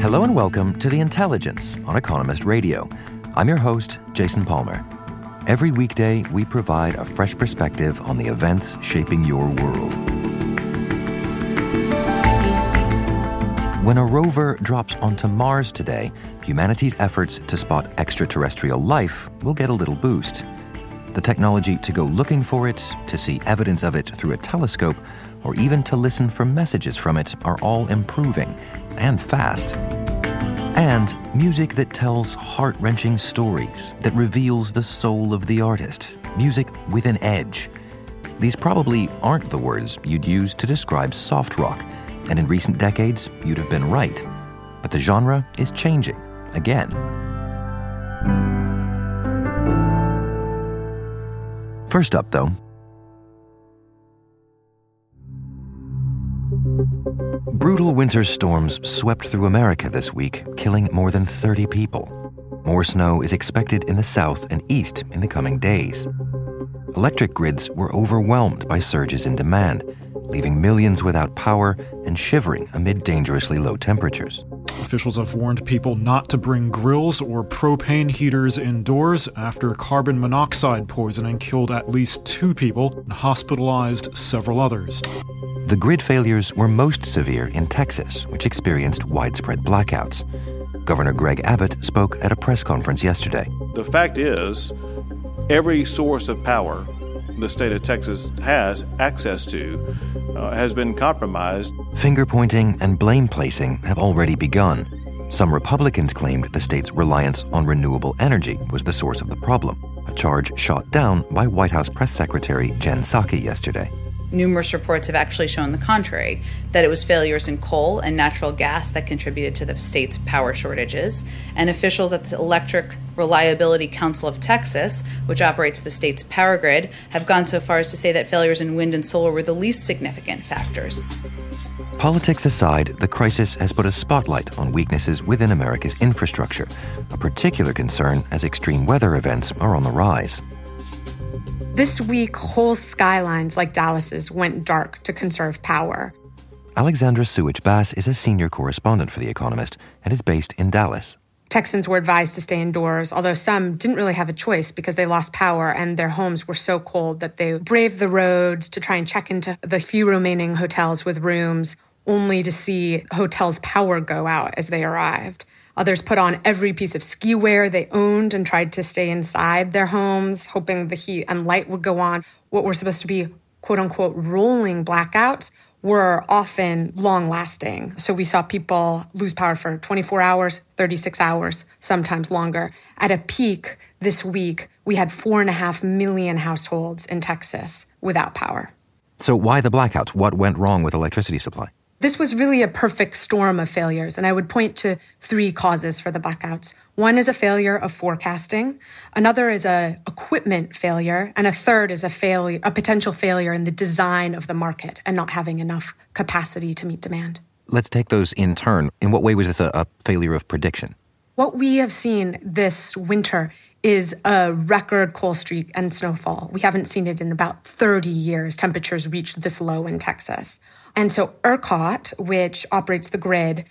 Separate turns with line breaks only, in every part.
Hello and welcome to The Intelligence on Economist Radio. I'm your host, Jason Palmer. Every weekday, we provide a fresh perspective on the events shaping your world. When a rover drops onto Mars today, humanity's efforts to spot extraterrestrial life will get a little boost. The technology to go looking for it, to see evidence of it through a telescope, or even to listen for messages from it are all improving, and fast and music that tells heart wrenching stories, that reveals the soul of the artist, music with an edge. These probably aren't the words you'd use to describe soft rock, and in recent decades, you'd have been right. But the genre is changing again. First up, though, Brutal winter storms swept through America this week, killing more than 30 people. More snow is expected in the south and east in the coming days. Electric grids were overwhelmed by surges in demand, leaving millions without power and shivering amid dangerously low temperatures.
Officials have warned people not to bring grills or propane heaters indoors after carbon monoxide poisoning killed at least two people and hospitalized several others.
The grid failures were most severe in Texas, which experienced widespread blackouts. Governor Greg Abbott spoke at a press conference yesterday.
The fact is, every source of power the state of Texas has access to uh, has been compromised.
Finger pointing and blame placing have already begun. Some Republicans claimed the state's reliance on renewable energy was the source of the problem, a charge shot down by White House Press Secretary Jen Psaki yesterday
numerous reports have actually shown the contrary that it was failures in coal and natural gas that contributed to the state's power shortages. And officials at the Electric Reliability Council of Texas, which operates the state's power grid, have gone so far as to say that failures in wind and solar were the least significant factors.
Politics aside, the crisis has put a spotlight on weaknesses within America's infrastructure, a particular concern as extreme weather events are on the rise.
This week, whole skylines like Dallas's went dark to conserve power.
Alexandra Suich Bass is a senior correspondent for The Economist and is based in Dallas.
Texans were advised to stay indoors, although some didn't really have a choice because they lost power and their homes were so cold that they braved the roads to try and check into the few remaining hotels with rooms, only to see hotels' power go out as they arrived. Others put on every piece of ski wear they owned and tried to stay inside their homes, hoping the heat and light would go on. What were supposed to be quote unquote rolling blackouts were often long lasting. So we saw people lose power for 24 hours, 36 hours, sometimes longer. At a peak this week, we had four and a half million households in Texas without power.
So, why the blackouts? What went wrong with electricity supply?
This was really a perfect storm of failures, and I would point to three causes for the blackouts. One is a failure of forecasting, another is a equipment failure, and a third is a failure, a potential failure in the design of the market and not having enough capacity to meet demand.
Let's take those in turn. In what way was this a, a failure of prediction?
What we have seen this winter is a record cold streak and snowfall. We haven't seen it in about 30 years. Temperatures reached this low in Texas. And so ERCOT, which operates the grid,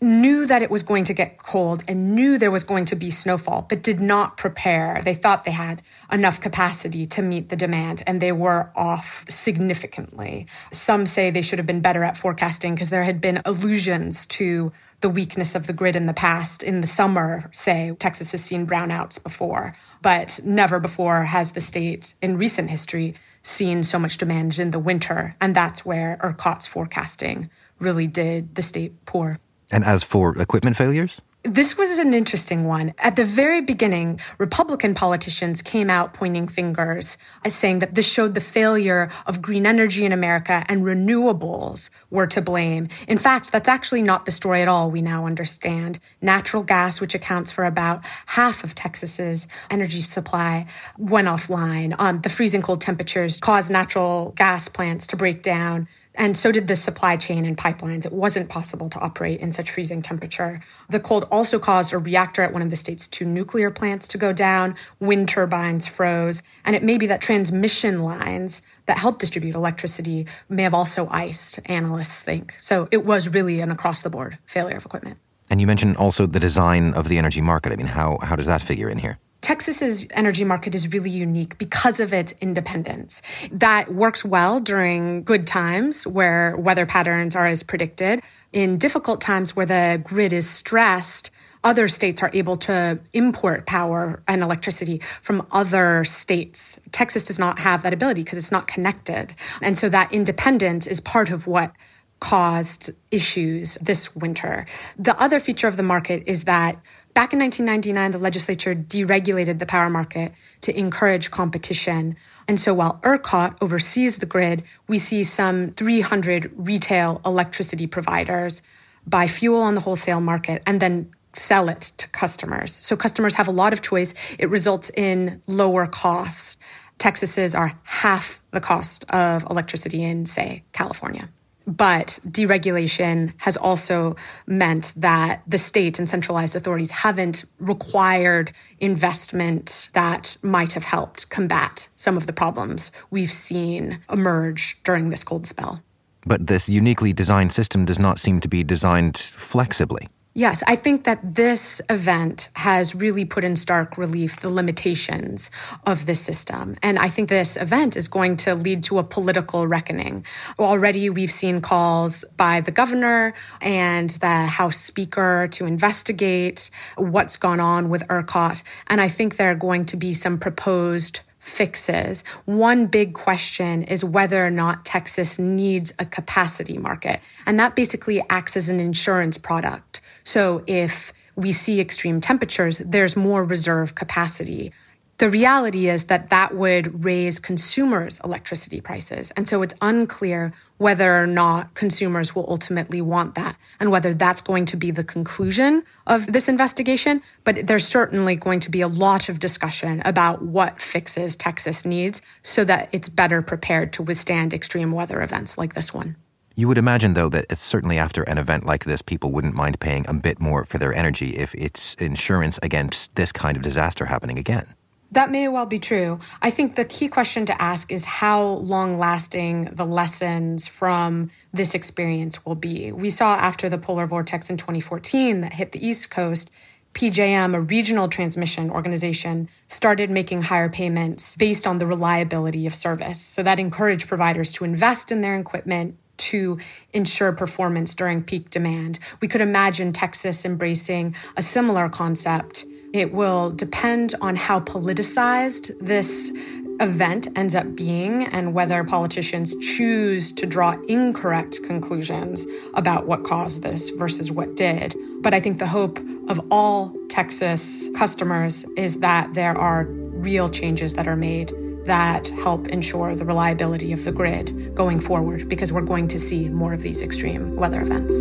knew that it was going to get cold and knew there was going to be snowfall, but did not prepare. They thought they had enough capacity to meet the demand and they were off significantly. Some say they should have been better at forecasting because there had been allusions to the weakness of the grid in the past. In the summer, say, Texas has seen brownouts before, but never before has the state in recent history seen so much demand in the winter. And that's where ERCOT's forecasting really did the state poor.
And as for equipment failures?
This was an interesting one. At the very beginning, Republican politicians came out pointing fingers, uh, saying that this showed the failure of green energy in America and renewables were to blame. In fact, that's actually not the story at all, we now understand. Natural gas, which accounts for about half of Texas's energy supply, went offline. Um, the freezing cold temperatures caused natural gas plants to break down. And so did the supply chain and pipelines. It wasn't possible to operate in such freezing temperature. The cold also caused a reactor at one of the state's two nuclear plants to go down. Wind turbines froze. And it may be that transmission lines that help distribute electricity may have also iced, analysts think. So it was really an across the board failure of equipment.
And you mentioned also the design of the energy market. I mean, how, how does that figure in here?
Texas's energy market is really unique because of its independence. That works well during good times where weather patterns are as predicted. In difficult times where the grid is stressed, other states are able to import power and electricity from other states. Texas does not have that ability because it's not connected. And so that independence is part of what caused issues this winter. The other feature of the market is that Back in 1999, the legislature deregulated the power market to encourage competition. And so while ERCOT oversees the grid, we see some 300 retail electricity providers buy fuel on the wholesale market and then sell it to customers. So customers have a lot of choice. It results in lower costs. Texas's are half the cost of electricity in, say, California. But deregulation has also meant that the state and centralized authorities haven't required investment that might have helped combat some of the problems we've seen emerge during this cold spell.
But this uniquely designed system does not seem to be designed flexibly.
Yes, I think that this event has really put in stark relief the limitations of this system. And I think this event is going to lead to a political reckoning. Already we've seen calls by the governor and the House Speaker to investigate what's gone on with ERCOT. And I think there are going to be some proposed fixes. One big question is whether or not Texas needs a capacity market. And that basically acts as an insurance product. So if we see extreme temperatures, there's more reserve capacity. The reality is that that would raise consumers' electricity prices. And so it's unclear whether or not consumers will ultimately want that and whether that's going to be the conclusion of this investigation. But there's certainly going to be a lot of discussion about what fixes Texas needs so that it's better prepared to withstand extreme weather events like this one.
You would imagine, though, that it's certainly after an event like this, people wouldn't mind paying a bit more for their energy if it's insurance against this kind of disaster happening again.
That may well be true. I think the key question to ask is how long lasting the lessons from this experience will be. We saw after the polar vortex in 2014 that hit the East Coast, PJM, a regional transmission organization, started making higher payments based on the reliability of service. So that encouraged providers to invest in their equipment to ensure performance during peak demand. We could imagine Texas embracing a similar concept it will depend on how politicized this event ends up being and whether politicians choose to draw incorrect conclusions about what caused this versus what did. But I think the hope of all Texas customers is that there are real changes that are made that help ensure the reliability of the grid going forward because we're going to see more of these extreme weather events.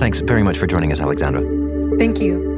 Thanks very much for joining us, Alexandra.
Thank you.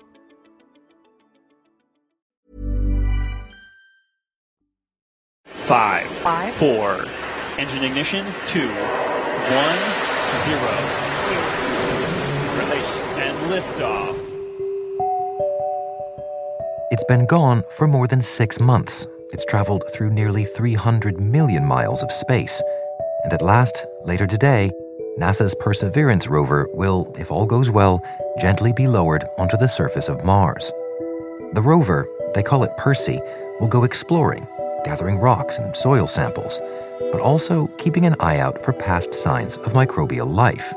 Five, Five, four, engine ignition, two, one, zero. Relay and liftoff.
It's been gone for more than six months It's traveled through nearly 300 million miles of space. And at last, later today, NASA's Perseverance rover will, if all goes well, gently be lowered onto the surface of Mars. The rover, they call it Percy, will go exploring, gathering rocks and soil samples, but also keeping an eye out for past signs of microbial life.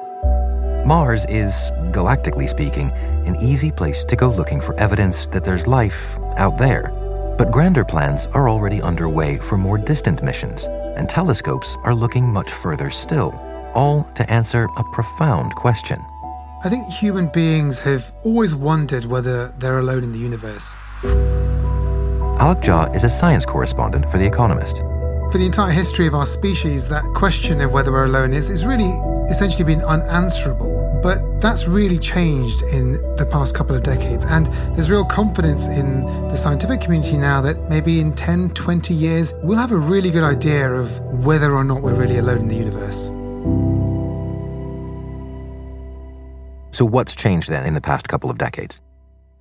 Mars is, galactically speaking, an easy place to go looking for evidence that there's life out there. But grander plans are already underway for more distant missions, and telescopes are looking much further still, all to answer a profound question.
I think human beings have always wondered whether they're alone in the universe.
Alok Jha is a science correspondent for The Economist.
For the entire history of our species, that question of whether we're alone is, is really essentially been unanswerable. But that's really changed in the past couple of decades. And there's real confidence in the scientific community now that maybe in 10, 20 years, we'll have a really good idea of whether or not we're really alone in the universe.
So, what's changed then in the past couple of decades?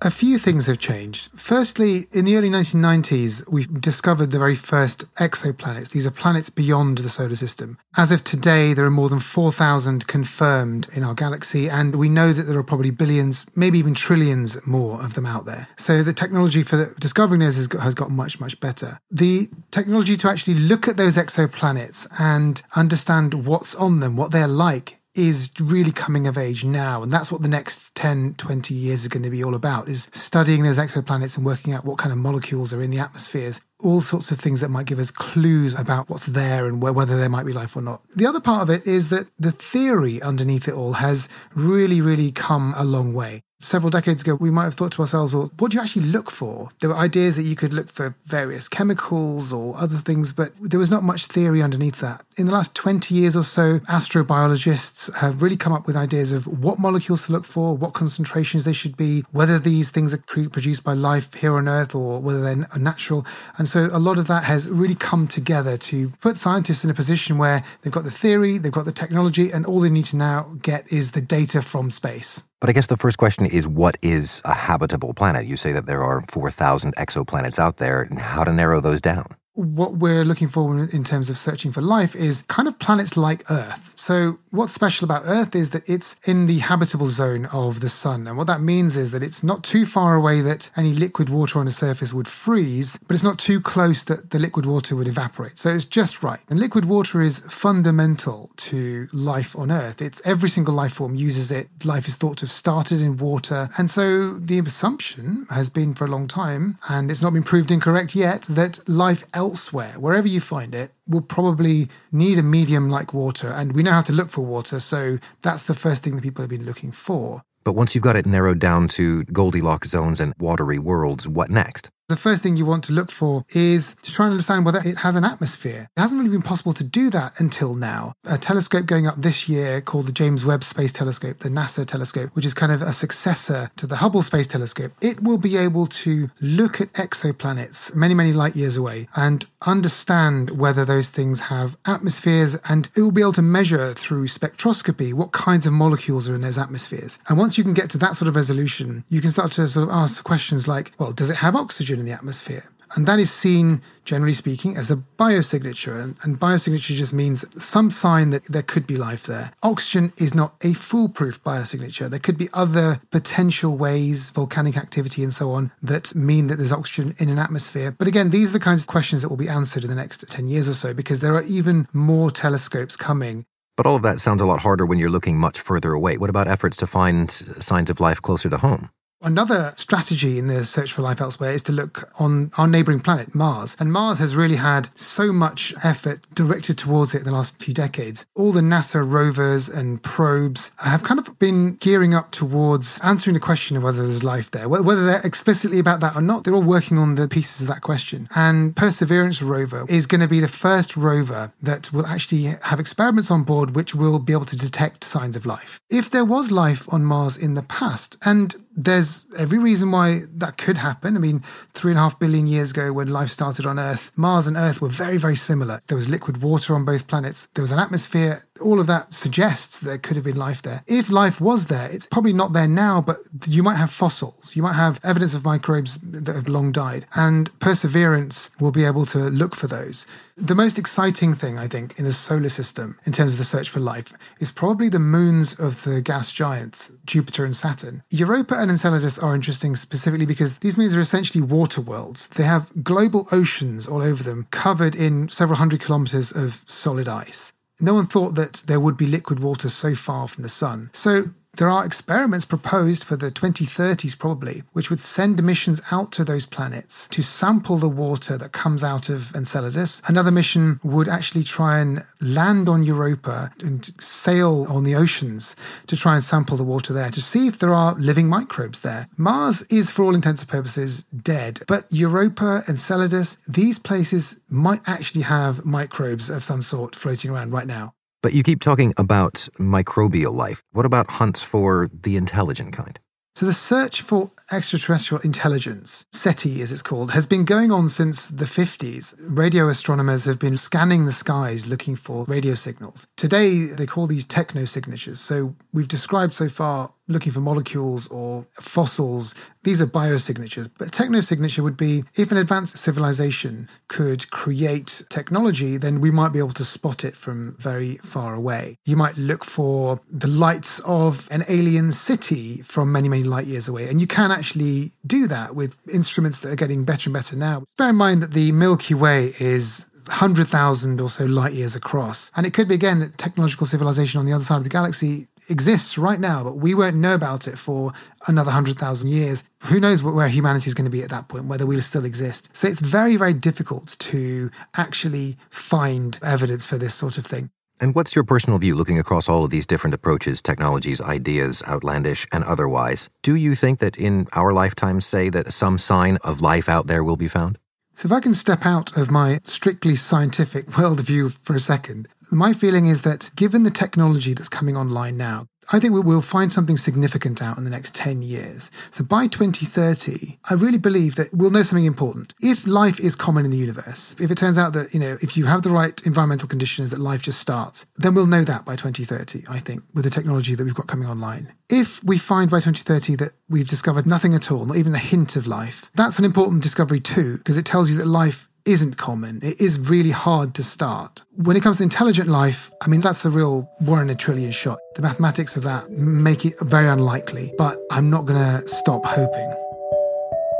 A few things have changed. Firstly, in the early 1990s, we discovered the very first exoplanets. These are planets beyond the solar system. As of today, there are more than 4,000 confirmed in our galaxy, and we know that there are probably billions, maybe even trillions more of them out there. So the technology for discovering those has got, has got much, much better. The technology to actually look at those exoplanets and understand what's on them, what they're like, is really coming of age now and that's what the next 10 20 years are going to be all about is studying those exoplanets and working out what kind of molecules are in the atmospheres. All sorts of things that might give us clues about what's there and whether there might be life or not. The other part of it is that the theory underneath it all has really really come a long way several decades ago, we might have thought to ourselves, well, what do you actually look for? There were ideas that you could look for various chemicals or other things, but there was not much theory underneath that. In the last 20 years or so, astrobiologists have really come up with ideas of what molecules to look for, what concentrations they should be, whether these things are produced by life here on Earth or whether they're natural. And so a lot of that has really come together to put scientists in a position where they've got the theory, they've got the technology, and all they need to now get is the data from space.
But I guess the first question is what is a habitable planet? You say that there are 4,000 exoplanets out there, and how to narrow those down?
What we're looking for in terms of searching for life is kind of planets like Earth. So, what's special about Earth is that it's in the habitable zone of the sun. And what that means is that it's not too far away that any liquid water on the surface would freeze, but it's not too close that the liquid water would evaporate. So, it's just right. And liquid water is fundamental to life on Earth. It's every single life form uses it. Life is thought to have started in water. And so, the assumption has been for a long time, and it's not been proved incorrect yet, that life elsewhere, wherever you find it, will probably need a medium like water. And we know how to look for water. So that's the first thing that people have been looking for.
But once you've got it narrowed down to Goldilocks zones and watery worlds, what next?
The first thing you want to look for is to try and understand whether it has an atmosphere. It hasn't really been possible to do that until now. A telescope going up this year called the James Webb Space Telescope, the NASA telescope, which is kind of a successor to the Hubble Space Telescope, it will be able to look at exoplanets many, many light years away and understand whether those things have atmospheres and it will be able to measure through spectroscopy what kinds of molecules are in those atmospheres. And once you can get to that sort of resolution, you can start to sort of ask questions like, well, does it have oxygen? In the atmosphere. And that is seen, generally speaking, as a biosignature. And, and, biosignature just means some sign that there could be life there. Oxygen is not a foolproof biosignature. There could be other potential ways, volcanic activity and so on, that mean that there's oxygen in an atmosphere. But again, these are the kinds of questions that will be answered in the next 10 years or so because there are even more telescopes coming.
But all of that sounds a lot harder when you're looking much further away. What about efforts to find signs of life closer to home?
Another strategy in the search for life elsewhere is to look on our neighboring planet, Mars. And Mars has really had so much effort directed towards it in the last few decades. All the NASA rovers and probes have kind of been gearing up towards answering the question of whether there's life there. Whether they're explicitly about that or not, they're all working on the pieces of that question. And Perseverance rover is going to be the first rover that will actually have experiments on board which will be able to detect signs of life. If there was life on Mars in the past, and there's every reason why that could happen. I mean, three and a half billion years ago, when life started on Earth, Mars and Earth were very, very similar. There was liquid water on both planets, there was an atmosphere. All of that suggests there could have been life there. If life was there, it's probably not there now, but you might have fossils. You might have evidence of microbes that have long died, and Perseverance will be able to look for those. The most exciting thing, I think, in the solar system in terms of the search for life is probably the moons of the gas giants, Jupiter and Saturn. Europa and Enceladus are interesting specifically because these moons are essentially water worlds. They have global oceans all over them, covered in several hundred kilometers of solid ice. No one thought that there would be liquid water so far from the sun. So there are experiments proposed for the 2030s, probably, which would send missions out to those planets to sample the water that comes out of Enceladus. Another mission would actually try and land on Europa and sail on the oceans to try and sample the water there to see if there are living microbes there. Mars is, for all intents and purposes, dead, but Europa, Enceladus, these places might actually have microbes of some sort floating around right now.
But you keep talking about microbial life. What about hunts for the intelligent kind?
So, the search for extraterrestrial intelligence, SETI as it's called, has been going on since the 50s. Radio astronomers have been scanning the skies looking for radio signals. Today, they call these techno signatures. So, we've described so far looking for molecules or fossils. These are biosignatures. But technosignature would be if an advanced civilization could create technology, then we might be able to spot it from very far away. You might look for the lights of an alien city from many, many light years away. And you can actually do that with instruments that are getting better and better now. Bear in mind that the Milky Way is 100,000 or so light years across. And it could be, again, that technological civilization on the other side of the galaxy exists right now, but we won't know about it for another 100,000 years. Who knows where humanity is going to be at that point, whether we'll still exist. So it's very, very difficult to actually find evidence for this sort of thing.
And what's your personal view looking across all of these different approaches, technologies, ideas, outlandish and otherwise? Do you think that in our lifetime, say, that some sign of life out there will be found?
So, if I can step out of my strictly scientific worldview for a second, my feeling is that given the technology that's coming online now, I think we will find something significant out in the next 10 years. So by 2030, I really believe that we'll know something important. If life is common in the universe, if it turns out that, you know, if you have the right environmental conditions that life just starts, then we'll know that by 2030, I think, with the technology that we've got coming online. If we find by 2030 that we've discovered nothing at all, not even a hint of life, that's an important discovery too, because it tells you that life isn't common. It is really hard to start. When it comes to intelligent life, I mean, that's a real one in a trillion shot. The mathematics of that make it very unlikely, but I'm not going to stop hoping.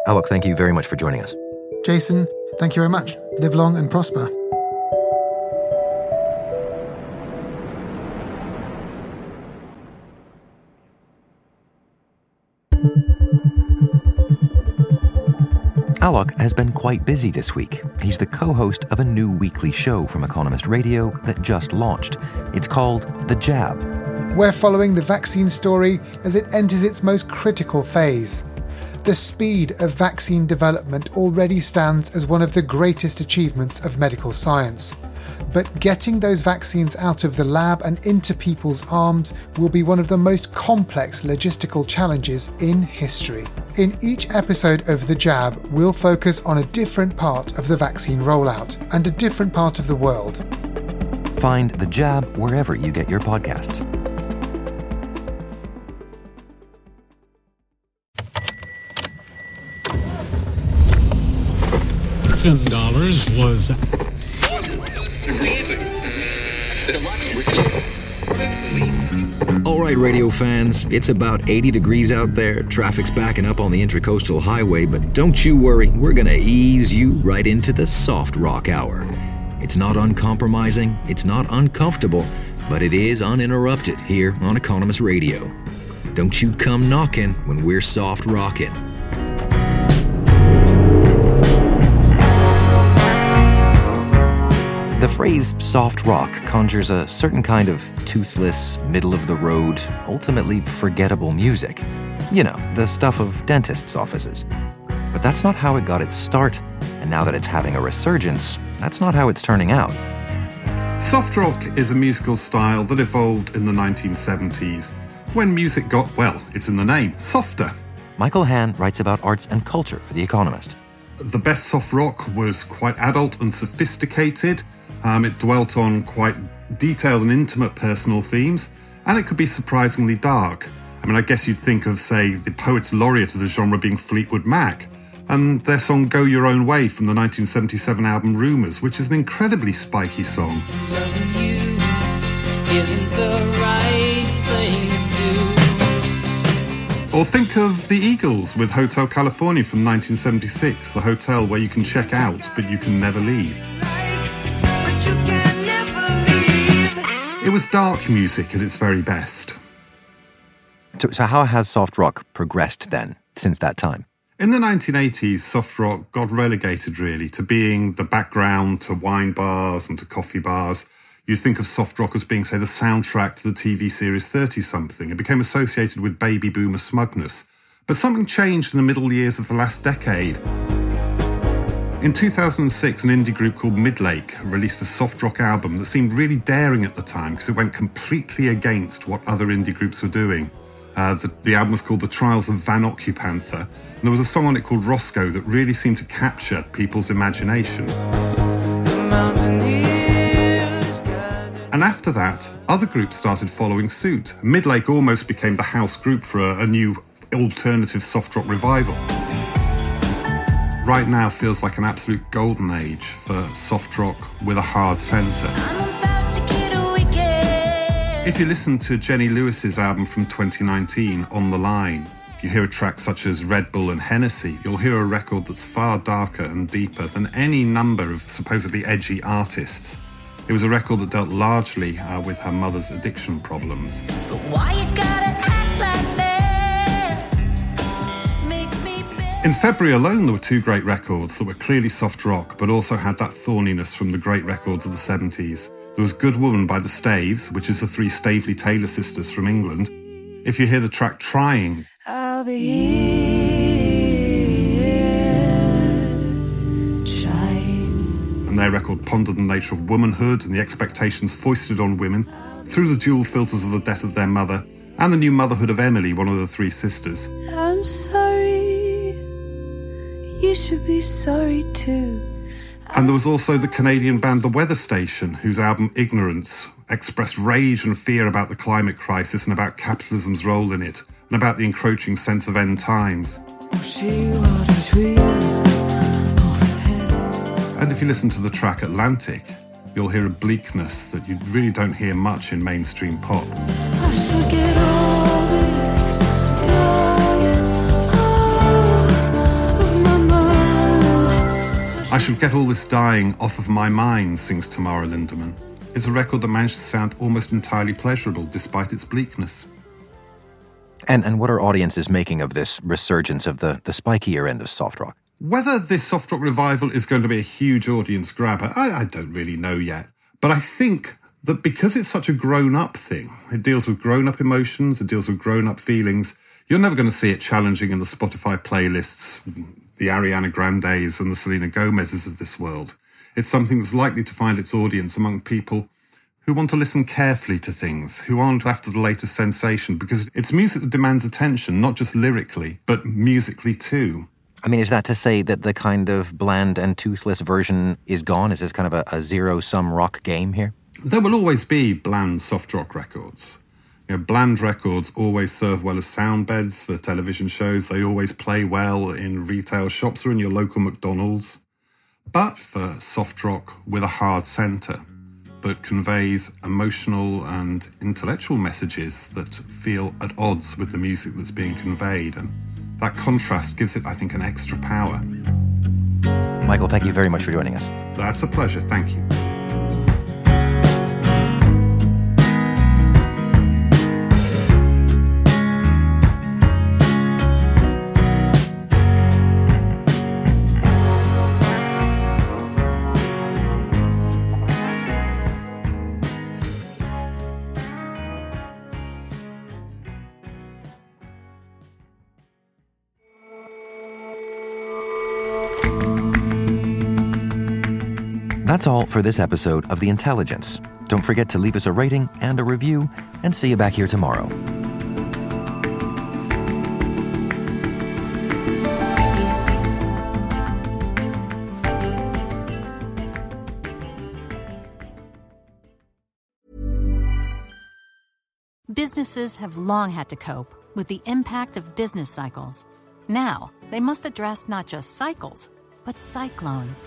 Alok, thank you very much for joining us.
Jason, thank you very much. Live long and prosper.
Alok has been quite busy this week. He's the co host of a new weekly show from Economist Radio that just launched. It's called The Jab.
We're following the vaccine story as it enters its most critical phase. The speed of vaccine development already stands as one of the greatest achievements of medical science. But getting those vaccines out of the lab and into people's arms will be one of the most complex logistical challenges in history. In each episode of The Jab, we'll focus on a different part of the vaccine rollout and a different part of the world.
Find The Jab wherever you get your podcasts.
dollars was
All right, radio fans, it's about 80 degrees out there. Traffic's backing up on the Intracoastal Highway, but don't you worry, we're going to ease you right into the soft rock hour. It's not uncompromising, it's not uncomfortable, but it is uninterrupted here on Economist Radio. Don't you come knocking when we're soft rocking. The phrase soft rock conjures a certain kind of toothless, middle of the road, ultimately forgettable music. You know, the stuff of dentists' offices. But that's not how it got its start, and now that it's having a resurgence, that's not how it's turning out.
Soft rock is a musical style that evolved in the 1970s when music got, well, it's in the name, softer.
Michael Hann writes about arts and culture for The Economist.
The best soft rock was quite adult and sophisticated. Um, it dwelt on quite detailed and intimate personal themes, and it could be surprisingly dark. I mean, I guess you'd think of, say, the poets laureate of the genre being Fleetwood Mac, and their song Go Your Own Way from the 1977 album Rumours, which is an incredibly spiky song. Or think of the Eagles with Hotel California from 1976, the hotel where you can check out but you can never leave. It was dark music at its very best.
So, so how has soft rock progressed then since that time?
In the 1980s, soft rock got relegated really to being the background to wine bars and to coffee bars. You think of soft rock as being, say, the soundtrack to the TV series 30 something. It became associated with baby boomer smugness. But something changed in the middle years of the last decade. In 2006, an indie group called Midlake released a soft rock album that seemed really daring at the time because it went completely against what other indie groups were doing. Uh, the, the, album was called The Trials of Van Occupanther, and there was a song on it called Roscoe that really seemed to capture people's imagination. And after that, other groups started following suit. Midlake almost became the house group for a, a new alternative soft rock revival. Right now feels like an absolute golden age for soft rock with a hard centre. If you listen to Jenny Lewis's album from 2019, On the Line, if you hear a track such as Red Bull and Hennessy, you'll hear a record that's far darker and deeper than any number of supposedly edgy artists. It was a record that dealt largely uh, with her mother's addiction problems. In February alone, there were two great records that were clearly soft rock, but also had that thorniness from the great records of the 70s. There was Good Woman by the Staves, which is the three Staveley Taylor sisters from England. If you hear the track Trying, I'll be here, trying. And their record pondered the nature of womanhood and the expectations foisted on women through the dual filters of the death of their mother and the new motherhood of Emily, one of the three sisters. I'm sorry. You should be sorry too. And there was also the Canadian band The Weather Station, whose album Ignorance expressed rage and fear about the climate crisis and about capitalism's role in it, and about the encroaching sense of end times. And if you listen to the track Atlantic, you'll hear a bleakness that you really don't hear much in mainstream pop. I should get all this dying off of my mind, sings Tamara Lindemann. It's a record that managed to sound almost entirely pleasurable despite its bleakness.
And and what are audiences making of this resurgence of the, the spikier end of soft rock?
Whether this soft rock revival is going to be a huge audience grabber, I, I don't really know yet. But I think that because it's such a grown up thing, it deals with grown up emotions, it deals with grown up feelings, you're never going to see it challenging in the Spotify playlists the Ariana Grandes and the Selena Gomez's of this world. It's something that's likely to find its audience among people who want to listen carefully to things, who aren't after the latest sensation, because it's music that demands attention, not just lyrically, but musically too.
I mean, is that to say that the kind of bland and toothless version is gone? Is this kind of a, a zero sum rock game here?
There will always be bland soft rock records. You know, bland records always serve well as sound beds for television shows. They always play well in retail shops or in your local McDonald's. But for soft rock with a hard centre, but conveys emotional and intellectual messages that feel at odds with the music that's being conveyed. And that contrast gives it, I think, an extra power.
Michael, thank you very much for joining us.
That's a pleasure. Thank you.
That's all for this episode of The Intelligence. Don't forget to leave us a rating and a review, and see you back here tomorrow.
Businesses have long had to cope with the impact of business cycles. Now, they must address not just cycles, but cyclones